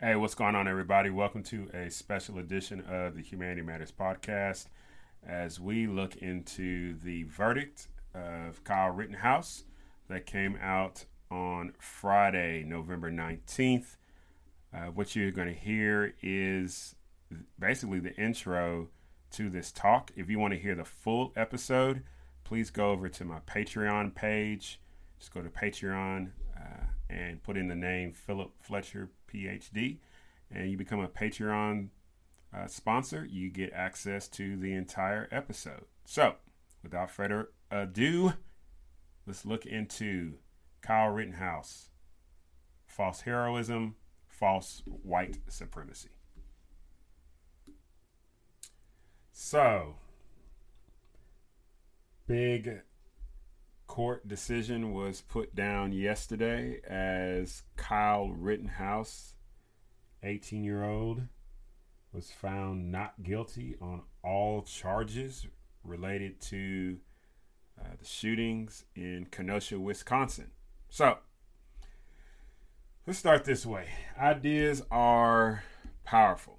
Hey, what's going on, everybody? Welcome to a special edition of the Humanity Matters podcast as we look into the verdict of Kyle Rittenhouse that came out on Friday, November 19th. Uh, what you're going to hear is basically the intro to this talk. If you want to hear the full episode, please go over to my Patreon page. Just go to Patreon uh, and put in the name Philip Fletcher PhD, and you become a Patreon uh, sponsor. You get access to the entire episode. So, without further ado, let's look into Kyle Rittenhouse false heroism, false white supremacy. So, big court decision was put down yesterday as Kyle Rittenhouse, 18 year old, was found not guilty on all charges related to uh, the shootings in Kenosha, Wisconsin. So, let's start this way. Ideas are powerful.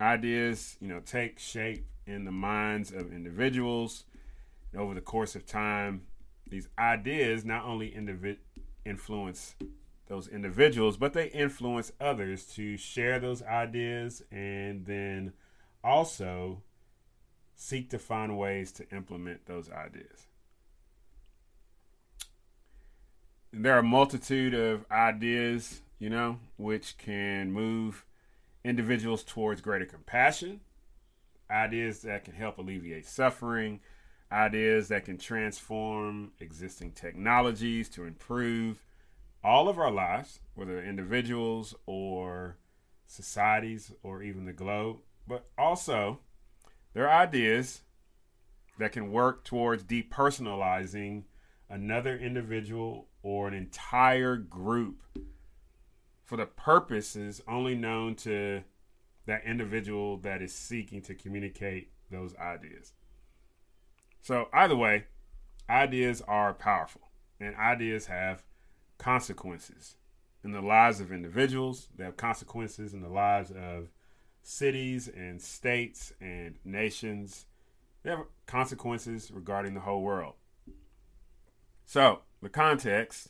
Ideas, you know, take shape in the minds of individuals over the course of time, these ideas not only individ- influence those individuals, but they influence others to share those ideas and then also seek to find ways to implement those ideas. There are a multitude of ideas, you know, which can move individuals towards greater compassion, ideas that can help alleviate suffering, ideas that can transform existing technologies to improve all of our lives, whether individuals or societies or even the globe. But also, there are ideas that can work towards depersonalizing another individual or an entire group for the purposes only known to that individual that is seeking to communicate those ideas. So, either way, ideas are powerful, and ideas have consequences in the lives of individuals, they have consequences in the lives of cities and states and nations. They have consequences regarding the whole world. So, the context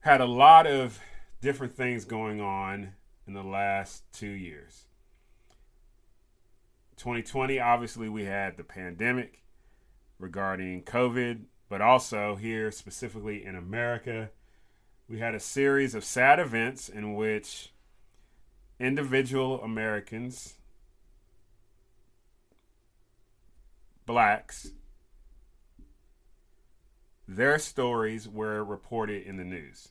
had a lot of different things going on in the last two years. 2020, obviously, we had the pandemic regarding COVID, but also here, specifically in America, we had a series of sad events in which individual Americans, blacks, their stories were reported in the news.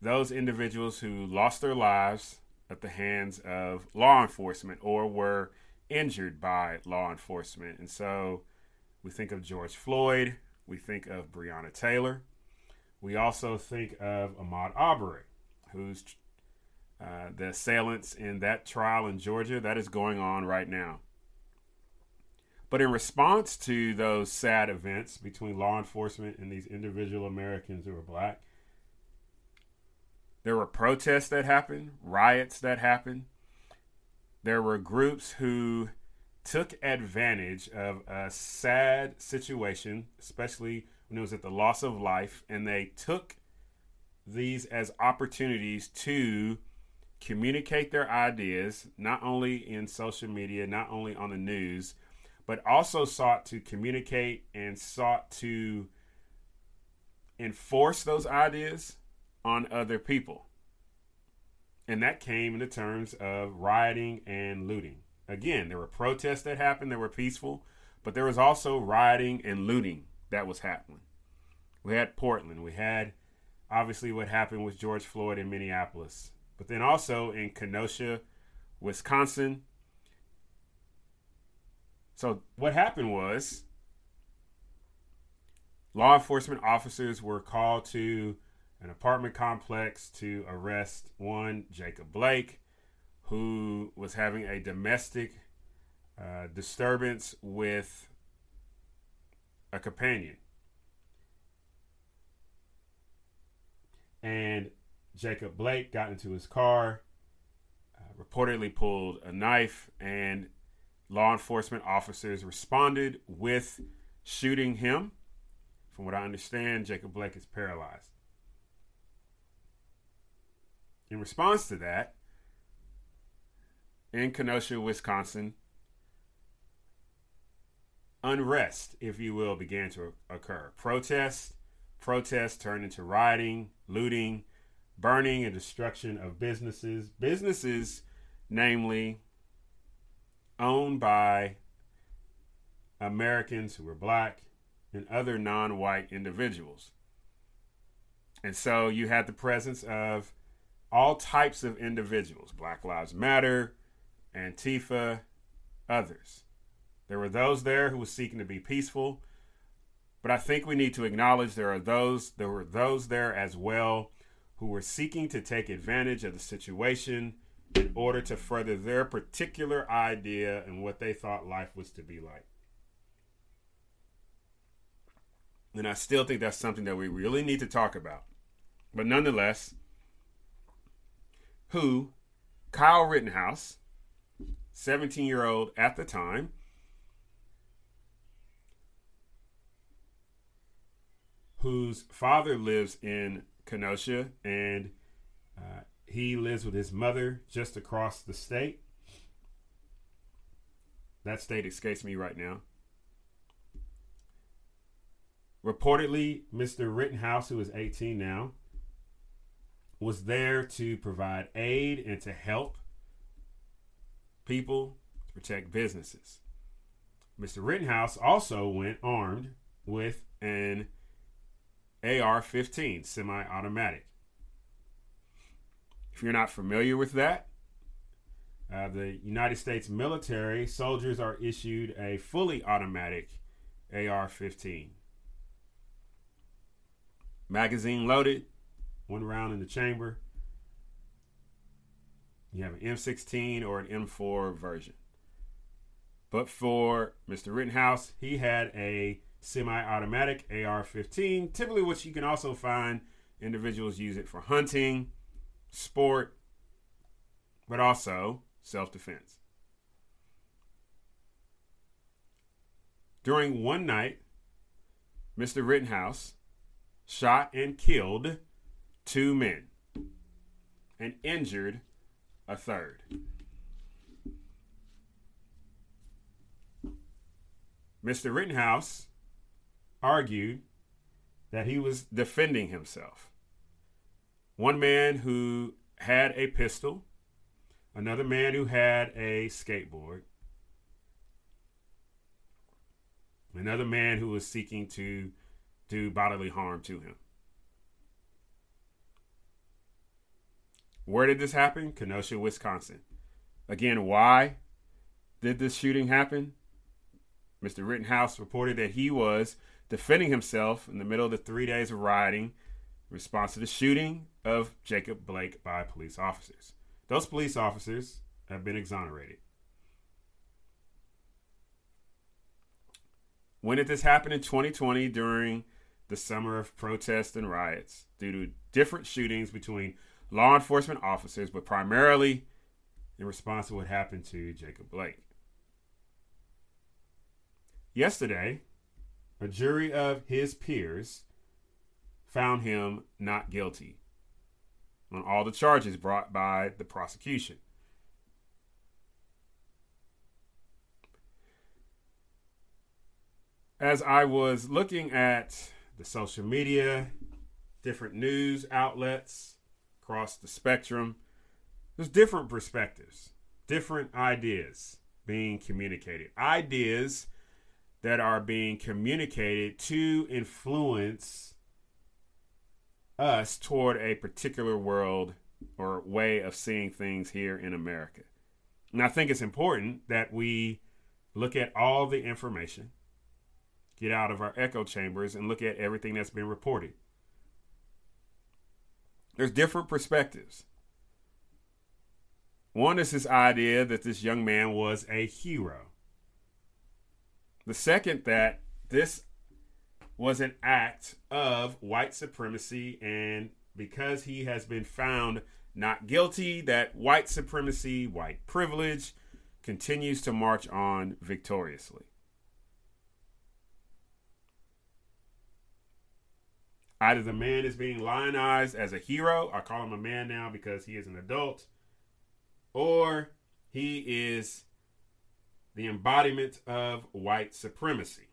Those individuals who lost their lives at the hands of law enforcement or were injured by law enforcement. And so we think of George Floyd, we think of Breonna Taylor, we also think of Ahmaud Arbery, who's uh, the assailants in that trial in Georgia that is going on right now. But in response to those sad events between law enforcement and these individual Americans who are black, there were protests that happened, riots that happened. There were groups who took advantage of a sad situation, especially when it was at the loss of life, and they took these as opportunities to communicate their ideas, not only in social media, not only on the news, but also sought to communicate and sought to enforce those ideas on other people. And that came in the terms of rioting and looting. Again, there were protests that happened that were peaceful, but there was also rioting and looting that was happening. We had Portland. We had obviously what happened with George Floyd in Minneapolis, but then also in Kenosha, Wisconsin. So, what happened was law enforcement officers were called to an apartment complex to arrest one Jacob Blake, who was having a domestic uh, disturbance with a companion. And Jacob Blake got into his car, uh, reportedly pulled a knife, and law enforcement officers responded with shooting him. From what I understand, Jacob Blake is paralyzed. In response to that, in Kenosha, Wisconsin, unrest, if you will, began to occur. Protests, protests turned into rioting, looting, burning, and destruction of businesses. Businesses, namely, owned by Americans who were black and other non white individuals. And so you had the presence of all types of individuals Black Lives Matter, Antifa, others. There were those there who were seeking to be peaceful, but I think we need to acknowledge there are those there were those there as well who were seeking to take advantage of the situation in order to further their particular idea and what they thought life was to be like. And I still think that's something that we really need to talk about. But nonetheless, who Kyle Rittenhouse, 17 year old at the time, whose father lives in Kenosha and uh, he lives with his mother just across the state. That state escapes me right now. Reportedly, Mr. Rittenhouse, who is 18 now, was there to provide aid and to help people protect businesses. Mr. Rittenhouse also went armed with an AR 15 semi automatic. If you're not familiar with that, uh, the United States military soldiers are issued a fully automatic AR 15. Magazine loaded, one round in the chamber. You have an M16 or an M4 version. But for Mr. Rittenhouse, he had a semi-automatic AR-15, typically which you can also find individuals use it for hunting, sport, but also self-defense. During one night, Mr. Rittenhouse shot and killed two men and injured a third. Mr. Rittenhouse argued that he was defending himself. One man who had a pistol, another man who had a skateboard, another man who was seeking to do bodily harm to him. Where did this happen? Kenosha, Wisconsin. Again, why did this shooting happen? Mr. Rittenhouse reported that he was defending himself in the middle of the three days of rioting in response to the shooting of Jacob Blake by police officers. Those police officers have been exonerated. When did this happen in 2020 during the summer of protests and riots due to different shootings between law enforcement officers, but primarily in response to what happened to Jacob Blake? Yesterday, a jury of his peers found him not guilty on all the charges brought by the prosecution. As I was looking at the social media, different news outlets across the spectrum, there's different perspectives, different ideas being communicated. Ideas that are being communicated to influence us toward a particular world or way of seeing things here in America. And I think it's important that we look at all the information, get out of our echo chambers, and look at everything that's been reported. There's different perspectives. One is this idea that this young man was a hero. The second, that this was an act of white supremacy and because he has been found not guilty, that white supremacy, white privilege continues to march on victoriously. Either the man is being lionized as a hero, I call him a man now because he is an adult, or he is the embodiment of white supremacy.